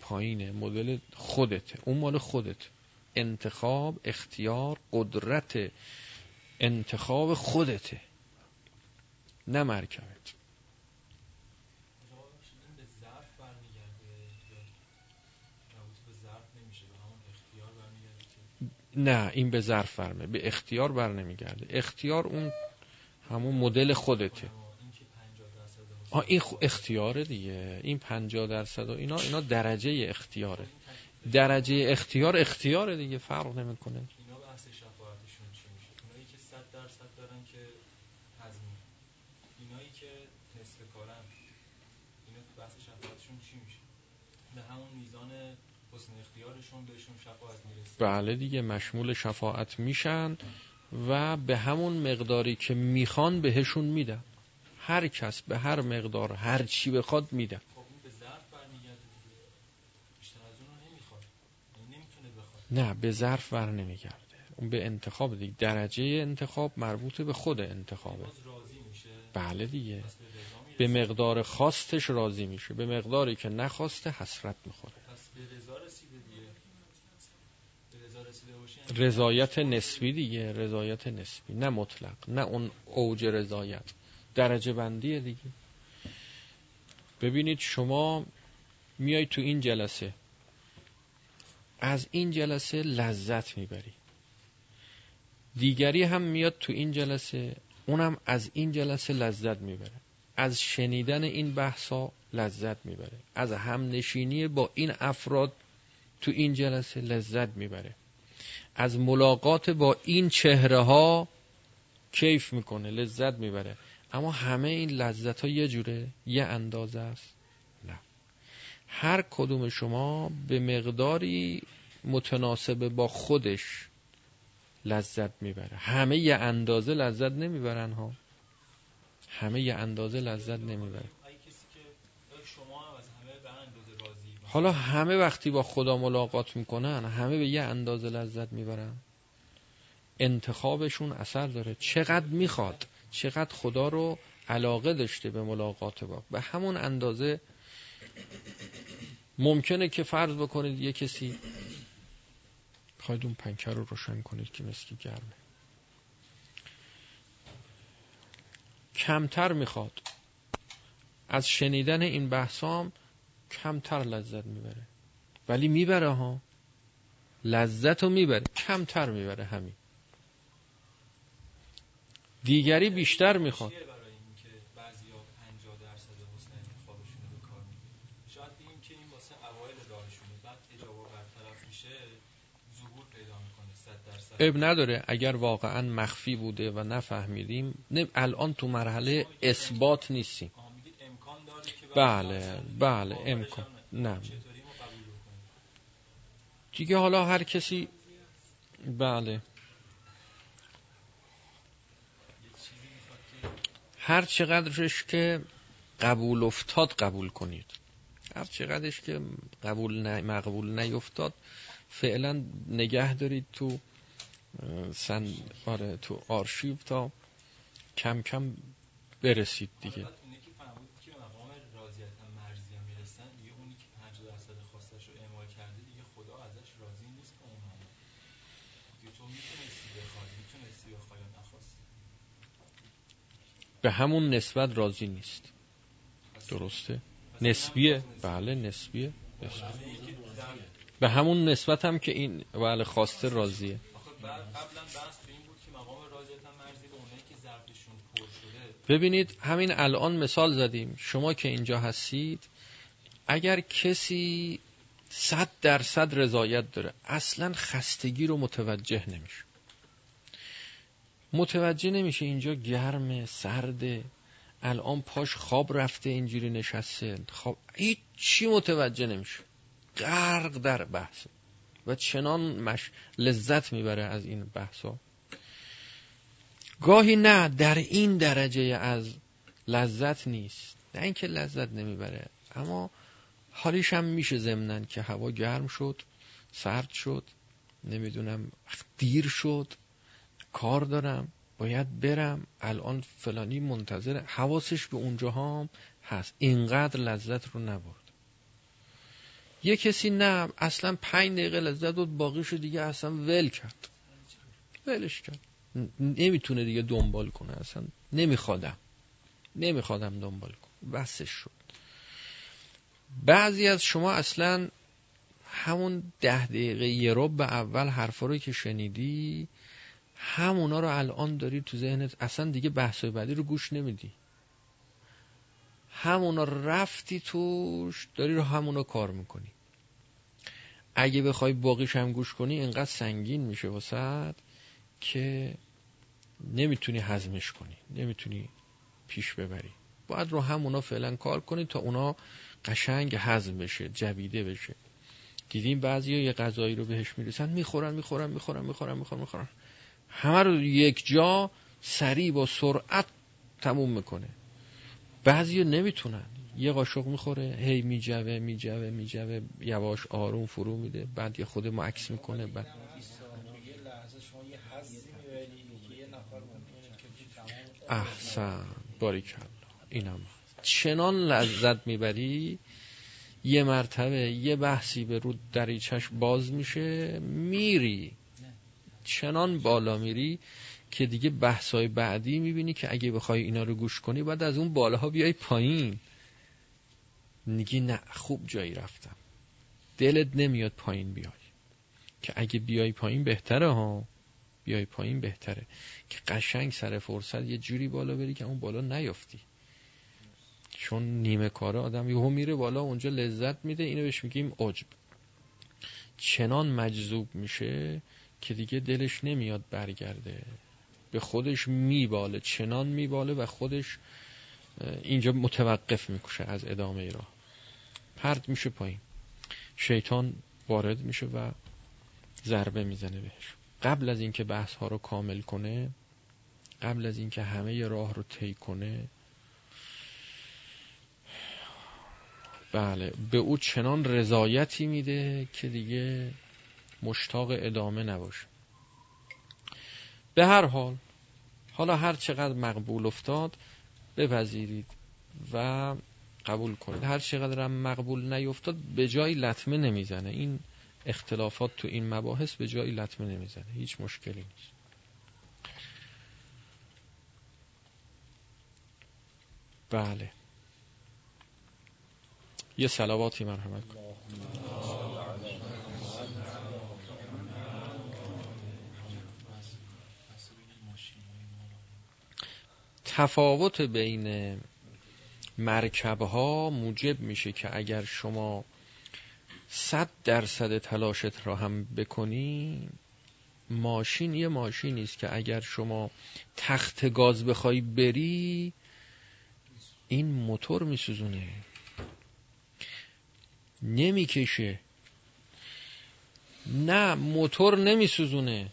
پایینه. مدل خودته. اون مال خودت انتخاب اختیار قدرت انتخاب خودته نه مرکبت. نه این به ظرف برمه به اختیار بر نمیگرده اختیار اون همون مدل خودته. آه این اختیاره دیگه. این پنجاه درصد و اینا اینا درجه اختیاره. درجه اختیار اختیاره دیگه فرق نمی‌کنه. اینا بحث شفاعتشون چی میشه؟ اونایی که 100 درصد دارن که هضمی اینایی که نصف کارن. اینا بحث شفاعتشون چی میشه؟ به همون میزان حسن اختیارشون بهشون شفاعت می‌رسه. بله دیگه مشمول شفاعت میشن و به همون مقداری که می‌خوان بهشون میدن. هر کس به هر مقدار هر چی بخواد میدن خب این به ظرف برمیگرده دیگه بیشتر از اون رو نمی‌خواد یعنی نمی‌تونه بخواد نه به ظرف بر نمیگرده. اون به انتخاب دیگه درجه انتخاب مربوط به خود انتخابه. باز راضی میشه؟ بله دیگه. به مقدار خواستش راضی میشه. به مقداری که نخواسته حسرت می‌خوره. یعنی رضایت نسبی دیگه رضایت نسبی. نه مطلق نه اون اوج رضایت. درجه بندیه دیگه. ببینید شما میای تو این جلسه. از این جلسه لذت می‌بری. دیگری هم میاد تو این جلسه اونم از این جلسه لذت می‌بره. از شنیدن این بحثا لذت می‌بره. از همنشینی با این افراد تو این جلسه لذت می‌بره. از ملاقات با این چهره ها کیف می‌کنه لذت می‌بره. اما همه این لذت ها یه جوره یه اندازه است. هر کدوم شما به مقداری متناسب با خودش لذت می‌بره. همه یه اندازه لذت نمی‌برن ها. همه یه اندازه لذت نمی‌بره حالا همه وقتی با خدا ملاقات می‌کنن همه به یه اندازه لذت می‌برن. انتخابشون اثر داره. چقدر می‌خواد چقدر خدا رو علاقه داشته به ملاقات با. به همون اندازه ممکنه که فرض بکنید یه کسی خواهید اون پنکه رو روشن کنید که مثل گرمه. کمتر می‌خواد. از شنیدن این بحثام کمتر لذت می‌بره. ولی می‌بره ها. لذت رو می‌بره. کمتر می‌بره همین. دیگری بیشتر می‌خواد. اب نداره. اگر واقعا مخفی بوده و نفهمیدیم الان تو مرحله اثبات نیستیم. بله بله امکان. نه. دیگه حالا هر کسی بله. هر چقدرش که قبول افتاد قبول کنید. هر چقدرش که قبول نه مقبول نیفتاد فعلا نگه دارید تو سن آره تو آرشیو تا کم کم برسید دیگه. به همون نسبت راضی نیست. درسته؟ نسبیه؟ بله نسبیه, به همون نسبت هم که این بله خواسته راضیه. ببینید همین الان مثال زدیم. شما که اینجا هستید اگر کسی صد درصد رضایت داره اصلا خستگی رو متوجه نمیشه. متوجه نمیشه اینجا گرمه سرده الان پاش خواب رفته اینجوری نشسته. خواب چی متوجه نمیشه. غرق در بحث و چنان مش لذت می‌بره از این بحثا گاهی نه در این درجه از لذت نیست. نه اینکه لذت نمی‌بره اما حالیش هم میشه ضمنن که هوا گرم شد سرد شد نمی‌دونم دیر شد کار دارم باید برم الان فلانی منتظر حواسش به اونجا هم هست. اینقدر لذت رو نبرد. یه کسی نه اصلا پنج دقیقه لذت بود باقیشو دیگه اصلا ول کرد. ولش کرد. نمی‌تونه دیگه دنبال کنه اصلا نمیخوادم. نمیخوادم دنبال کنم بسش شد. بعضی از شما اصلا همون ده دقیقه یه رو به اول حرفا رو که شنیدی همونا رو الان داری تو ذهنت اصلا دیگه بحثای بعدی رو گوش نمیدی. همونا رفتی توش داری رو همونا کار می‌کنی. اگه بخوای باقیش هم گوش کنی اینقدر سنگین میشه واسه که نمی‌تونی هضمش کنی نمی‌تونی پیش ببری. باید رو همونا فعلا کار کنی تا اونا قشنگ هضم بشه جویده بشه. دیدیم بعضی یه غذایی رو بهش می‌رسن می‌خورن می‌خورن می‌خورن می‌خورن می‌خورن می‌خورن. همه رو یک جا سریع با سرعت تموم می‌کنه. بعضی نمی‌تونن. یه قاشق می‌خوره هی میجوه میجوه میجوه یواش آروم فرو میده. بعد یه خود ما عکس می‌کنه بعد احسن باریکلا. اینم. چنان لذت می‌بری یه مرتبه یه بحثی به رو دریچش باز میشه میری. چنان بالا میری که دیگه بحثای بعدی می‌بینی که اگه بخوای اینا رو گوش کنی بعد از اون بالاها بیای پایین. نگی نه خوب جایی رفتم. دلت نمیاد پایین بیای. که اگه بیای پایین بهتره ها. بیای پایین بهتره. که قشنگ سر فرصت یه جوری بالا بری که اون بالا نیافتی. چون نیمه کاره آدم یهو میره بالا اونجا لذت میده. اینو بهش میگیم عجب. چنان مجذوب میشه که دیگه دلش نمیاد برگرده. به خودش میباله. چنان میباله و خودش اینجا متوقف می‌کشه از ادامه راه. پرد میشه پایین. شیطان وارد میشه و ضربه می‌زنه بهش. قبل از اینکه بحث ها رو کامل کنه قبل از اینکه همه راه رو طی کنه بله به او چنان رضایتی میده که دیگه مشتاق ادامه نباشه. به هر حال حالا هر چقدر مقبول افتاد بپذیرید و قبول کنید هر چقدر هم مقبول نیفتاد به جای لطمه نمی‌زنه. این اختلافات تو این مباحث به جای لطمه نمی‌زنه. هیچ مشکلی نیست. بله. یه سلواتی مرحمت کن تفاوت بین مرکب ها موجب میشه که اگر شما صد درصد تلاشت را هم بکنی ماشین یه ماشینی است که اگر شما تخت گاز بخوای بری این موتور میسوزونه. نمی‌کشه. نه موتور نمیسوزونه.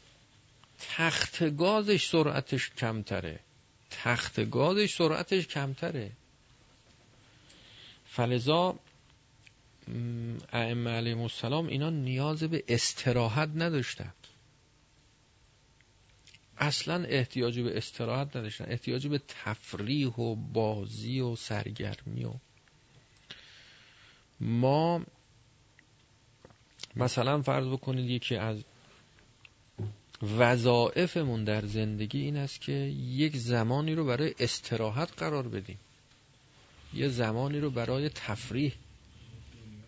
تخت گازش سرعتش کمتره. تخت گازش سرعتش کمتره. فلزا ائمه علیهم السلام اینا نیاز به استراحت نداشتن اصلا احتیاج به استراحت نداشتن احتیاج به تفریح و بازی و سرگرمی و ما مثلا فرض بکنید یکی از وظائفمون در زندگی این است که یک زمانی رو برای استراحت قرار بدیم. یه زمانی رو برای تفریح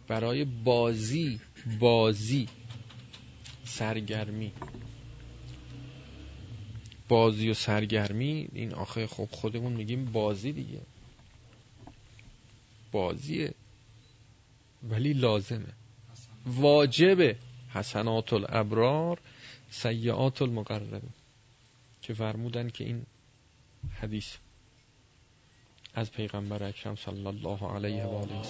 برای بازی بازی سرگرمی. بازی و سرگرمی این آخه خب خودمون میگیم بازی دیگه. بازیه. ولی لازمه. واجبه. حسنات الابرار سیعات المقربه که فرمودن که این حدیث از پیغمبر اکرم صلی الله علیه و آله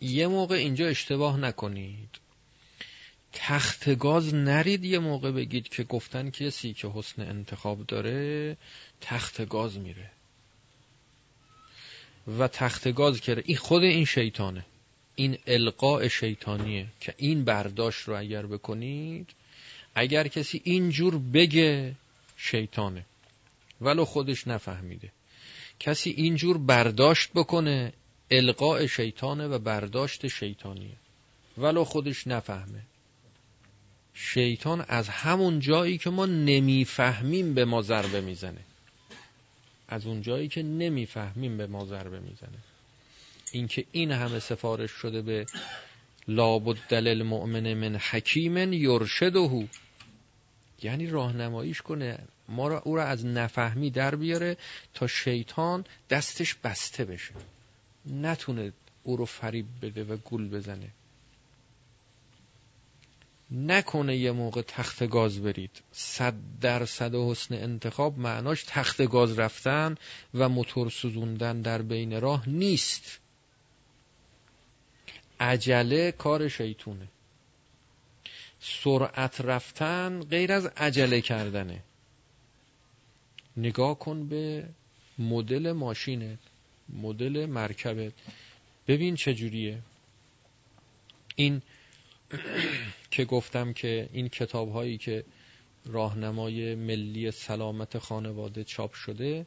یه موقع اینجا اشتباه نکنید. تخت گاز نرید یه موقع بگید که گفتن کسی که حسن انتخاب داره تخت گاز میره. و تخت گاز کرده این خود این شیطانه. این القاء شیطانیه که این برداشت رو اگر بکنید اگر کسی اینجور بگه شیطانه. ولو خودش نفهمیده. کسی اینجور برداشت بکنه القاء شیطانه و برداشت شیطانیه. ولو خودش نفهمه. شیطان از همون جایی که ما نمی‌فهمیم به ما ضربه می‌زنه. از اون جایی که نمی‌فهمیم به ما ضربه می‌زنه. اینکه این همه سفارش شده به لابد دلل مؤمن من حکیم یرشدهو. یعنی راهنماییش کنه ما را او را از نفهمی در بیاره تا شیطان دستش بسته بشه. نتونه او رو فریب بده و گول بزنه. نکنه یه موقع تخت گاز برید. صد درصد حسن انتخاب معناش تخت گاز رفتن و موتور سوزوندن در بین راه نیست. عجله کار شیطونه. سرعت رفتن غیر از عجله کردنه. نگاه کن به مدل ماشینت مدل مرکبت ببین چجوریه این که گفتم که این کتاب هایی که راهنمای ملی سلامت خانواده چاپ شده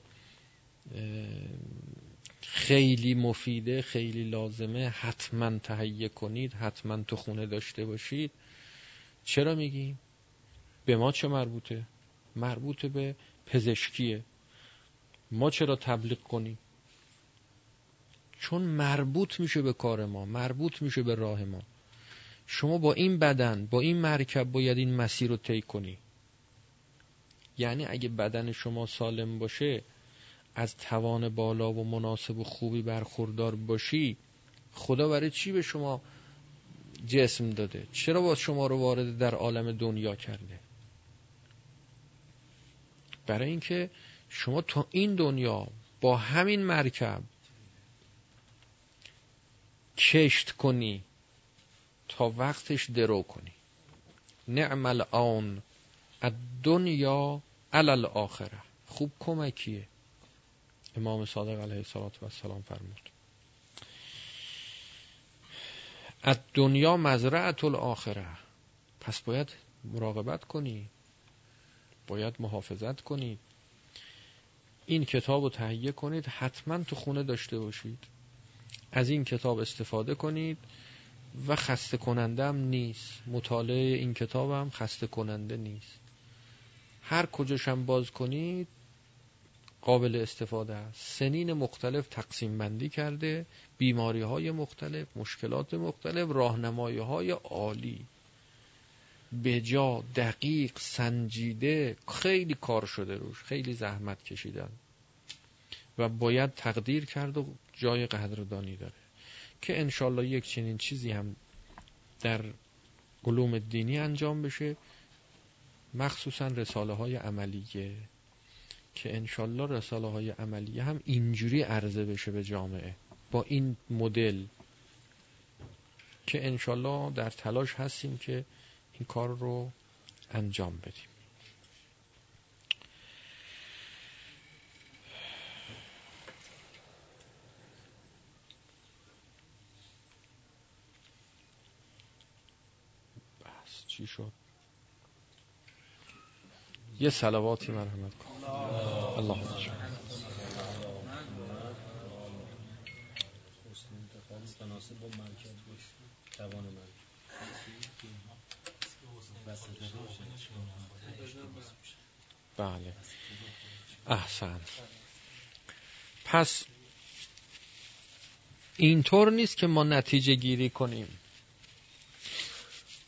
خیلی مفیده خیلی لازمه. حتما تهیه کنید حتما تو خونه داشته باشید. چرا میگیم به ما چه مربوطه؟ مربوط به پزشکیه. ما چرا تبلیغ کنیم؟ چون مربوط میشه به کار ما مربوط میشه به راه ما. شما با این بدن با این مرکب باید این مسیر رو طی کنی. یعنی اگه بدن شما سالم باشه از توان بالا و مناسب و خوبی برخوردار باشی خدا برای چی به شما جسم داده؟ چرا با شما رو وارد در عالم دنیا کرده؟ برای اینکه شما تا این دنیا با همین مرکب کشت کنی. تا وقتش درو کنی. نعم الان الدنیا علی آخره خوب کمکیه. امام صادق علیه السلام فرمود. از دنیا مزرعت الاخره. پس باید مراقبت کنی. باید محافظت کنید این کتاب رو تهیه کنید. حتما تو خونه داشته باشید. از این کتاب استفاده کنید. و خسته کننده هم نیست. مطالعه این کتاب هم خسته کننده نیست. هر کجاشم باز کنید قابل استفاده است. سنین مختلف تقسیم بندی کرده بیماری های مختلف مشکلات مختلف راهنمایی های عالی. بجا دقیق سنجیده خیلی کار شده روش. خیلی زحمت کشیدن. و باید تقدیر کرد و جای قدردانی داره. که انشالله یک چنین چیزی هم در علوم دینی انجام بشه مخصوصا رساله های عملیه که انشالله رساله های عملیه هم اینجوری عرضه بشه به جامعه. با این مدل که انشالله در تلاش هستیم که این کار رو انجام بدیم. چی شد؟ یه سلواتی مرحمت کن. الله بله. احسن. پس اینطور نیست که ما نتیجه گیری کنیم.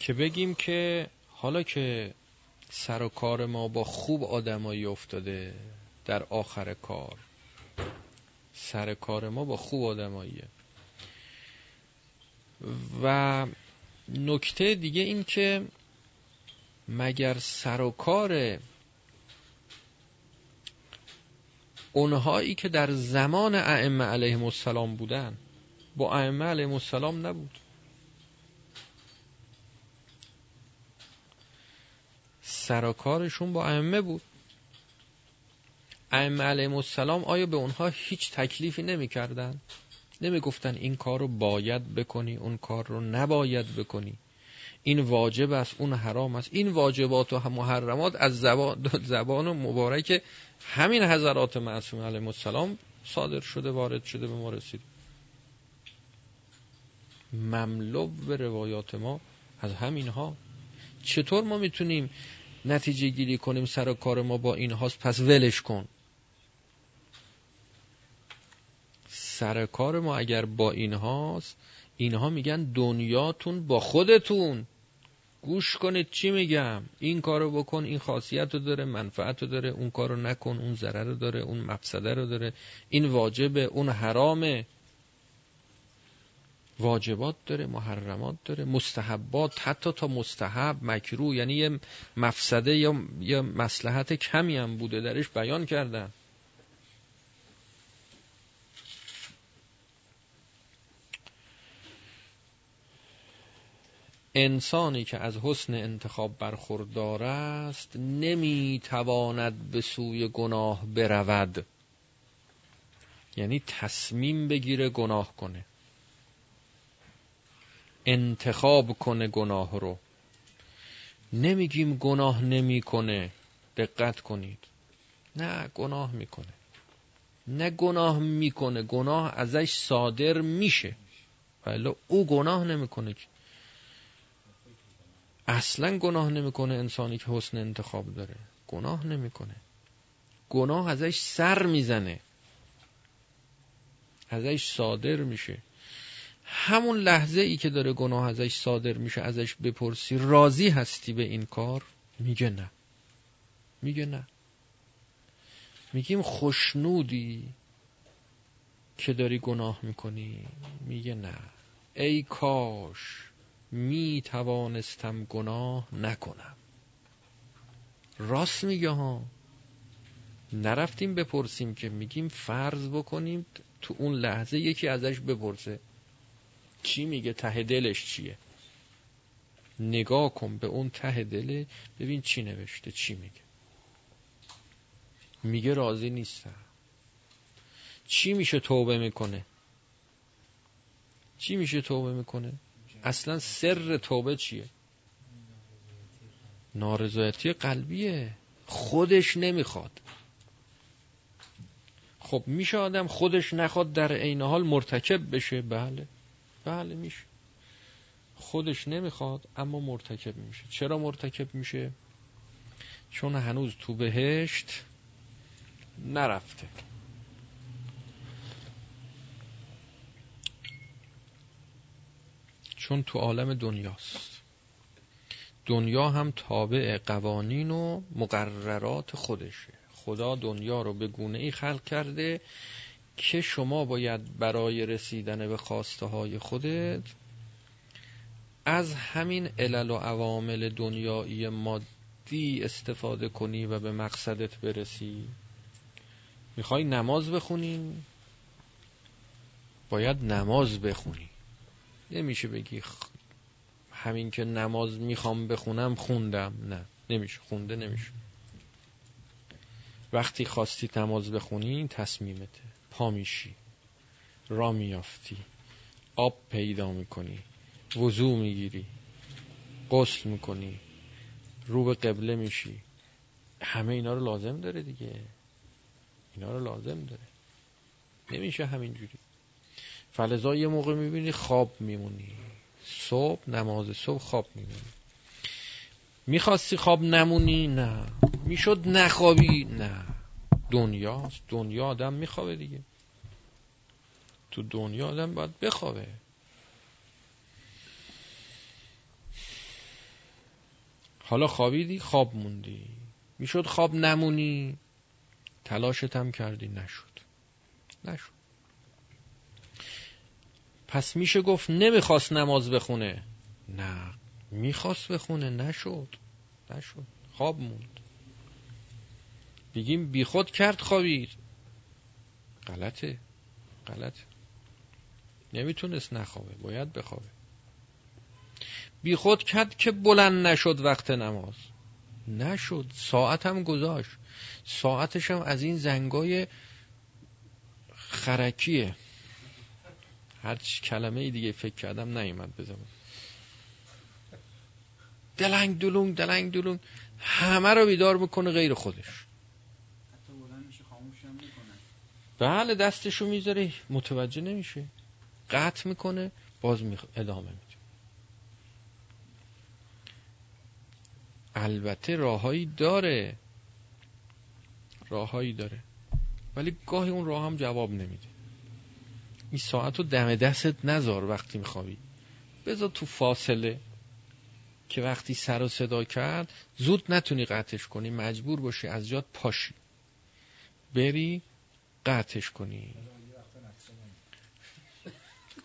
که بگیم که حالا که سر و کار ما با خوب آدمایی افتاده در آخر کار سر کار ما با خوب آدماییه. و نکته دیگه این که مگر سر و کار اونهایی که در زمان ائمه علیهم السلام بودن با ائمه علیهم السلام نبود؟ سرکارشون با ائمه بود. ائمه علیهم السلام آیا به اونها هیچ تکلیفی نمی‌کردن؟ نمی‌گفتن این کار رو باید بکنی اون کار رو نباید بکنی. این واجب است اون حرام است. این واجبات و محرمات از زبان, زبان و مبارک همین حضرات معصوم علیهم السلام صادر شده وارد شده به ما رسید. مملو به روایات ما از همینها. چطور ما می‌تونیم نتیجه گیری کنیم سر کار ما با این هاست پس ولش کن. سر کار ما اگر با این هاست اینها میگن دنیاتون با خودتون. گوش کنید چی میگم. این کارو بکن این خاصیت رو داره منفعت رو داره اون کارو نکن اون ضرر رو داره اون مفسده رو داره. این واجبه اون حرامه. واجبات داره محرمات داره مستحبات حتی تا مستحب مکرو یعنی یه مفسده یا یه مسلحت کمی هم بوده درش بیان کردن. انسانی که از حسن انتخاب برخوردار است نمی‌تواند به سوی گناه برود. یعنی تصمیم بگیره گناه کنه. انتخاب کنه گناه رو. نمیگیم گناه نمی‌کنه. دقت کنید. نه گناه می‌کنه. نه گناه می‌کنه گناه ازش صادر میشه. ولی او گناه نمی‌کنه. اصلا گناه نمی‌کنه انسانی که حسن انتخاب داره. گناه نمی‌کنه. گناه ازش سر می‌زنه. ازش صادر میشه. همون لحظه ای که داره گناه ازش صادر میشه ازش بپرسی راضی هستی به این کار؟ میگه نه. میگه نه. میگیم خوشنودی که داری گناه می‌کنی. میگه نه. ای کاش می توانستم گناه نکنم. راست میگه ها. نرفتیم بپرسیم که میگیم فرض بکنیم تو اون لحظه یکی ازش بپرسه. چی میگه ته دلش چیه؟ نگاه کن به اون ته دله ببین چی نوشته چی میگه. میگه راضی نیستم. چی میشه توبه می‌کنه؟ چی میشه توبه می‌کنه؟ اصلا سر توبه چیه؟ نارضایتی قلبیه. خودش نمی‌خواد. خب میشه آدم خودش نخواد در عین حال مرتکب بشه؟ بله. بله میشه. خودش نمی‌خواد اما مرتکب میشه. چرا مرتکب میشه؟ چون هنوز تو بهشت نرفته. چون تو عالم دنیاست. دنیا هم تابع قوانین و مقررات خودشه. خدا دنیا رو به گونه ای خلق کرده که شما باید برای رسیدن به خواسته های خودت از همین علل و عوامل دنیایی مادی استفاده کنی و به مقصدت برسی. می‌خوای نماز بخونی؟ باید نماز بخونی. نمیشه بگی همین که نماز می‌خوام بخونم خوندم. نه نمیشه. خونده نمیشه. وقتی خواستی نماز بخونی تصمیمته. پا میشی. را میافتی. آب پیدا می‌کنی. وضوع می‌گیری. غسل می‌کنی. رو به قبله میشی. همه اینا رو لازم داره دیگه. اینا رو لازم داره. نمیشه همینجوری. فلزا یه موقع می‌بینی خواب میمونی. صبح نماز صبح خواب میمونی. می‌خواستی خواب نمونی؟ نه. می‌شد نخوابی؟ نه. دنیاست. دنیا آدم میخوابه دیگه. تو دنیا آدم باید بخوابه. حالا خوابیدی؟ خواب موندی. می‌شد خواب نمونی. تلاشت هم کردی. نشد. نشد. پس میشه گفت نمی‌خواست نماز بخونه. نه. می‌خواست بخونه. نشد. نشد. خواب موند. بگیم بیخود کرد خوابید. غلطه. غلطه. نمی‌تونست نخوابه باید بخوابه. بیخود کرد که بلند نشد وقت نماز. نشد ساعت هم گذاشت. ساعتش هم از این زنگای خرکیه. هر کلمه دیگه فکر کردم نیومد بزنم دلنگ دلونگ دلنگ دلونگ. همه رو بیدار می‌کنه غیر خودش. بله دستشو می‌ذاره. متوجه نمیشه. قطع می‌کنه باز می ادامه میده. البته راههایی داره. راههایی داره. ولی گاهی اون راه هم جواب نمیده. این ساعت رو دم دستت نذار وقتی میخوابی. بذار تو فاصله که وقتی سر و صدا کرد زود نتونی قطعش کنی. مجبور باشی از جات پاشی. بری قطعش کنی.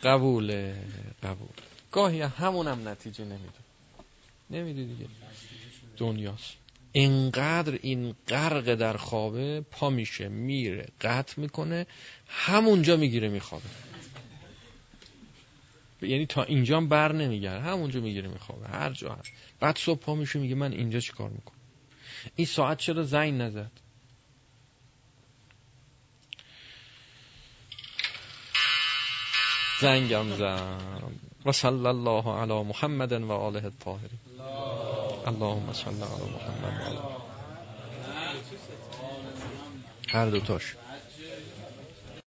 قبوله قبول. گاهی همونم نتیجه نمیده. نمیده دیگه. دنیاست. اینقدر این غرق در خوابه پا میشه میره قطع می‌کنه همونجا می‌گیره میخوابه. یعنی تا اینجا بر نمیگره همونجا می‌گیره میخوابه هر جا هست. بعد صبح پا میشه میگه من اینجا چیکار می‌کنم؟ این ساعت چرا زنگ نزد؟ زنگم زد. و صلی الله علی محمد و آله الطاهرین. اللهم صل علی محمد و آله. هر دوتاش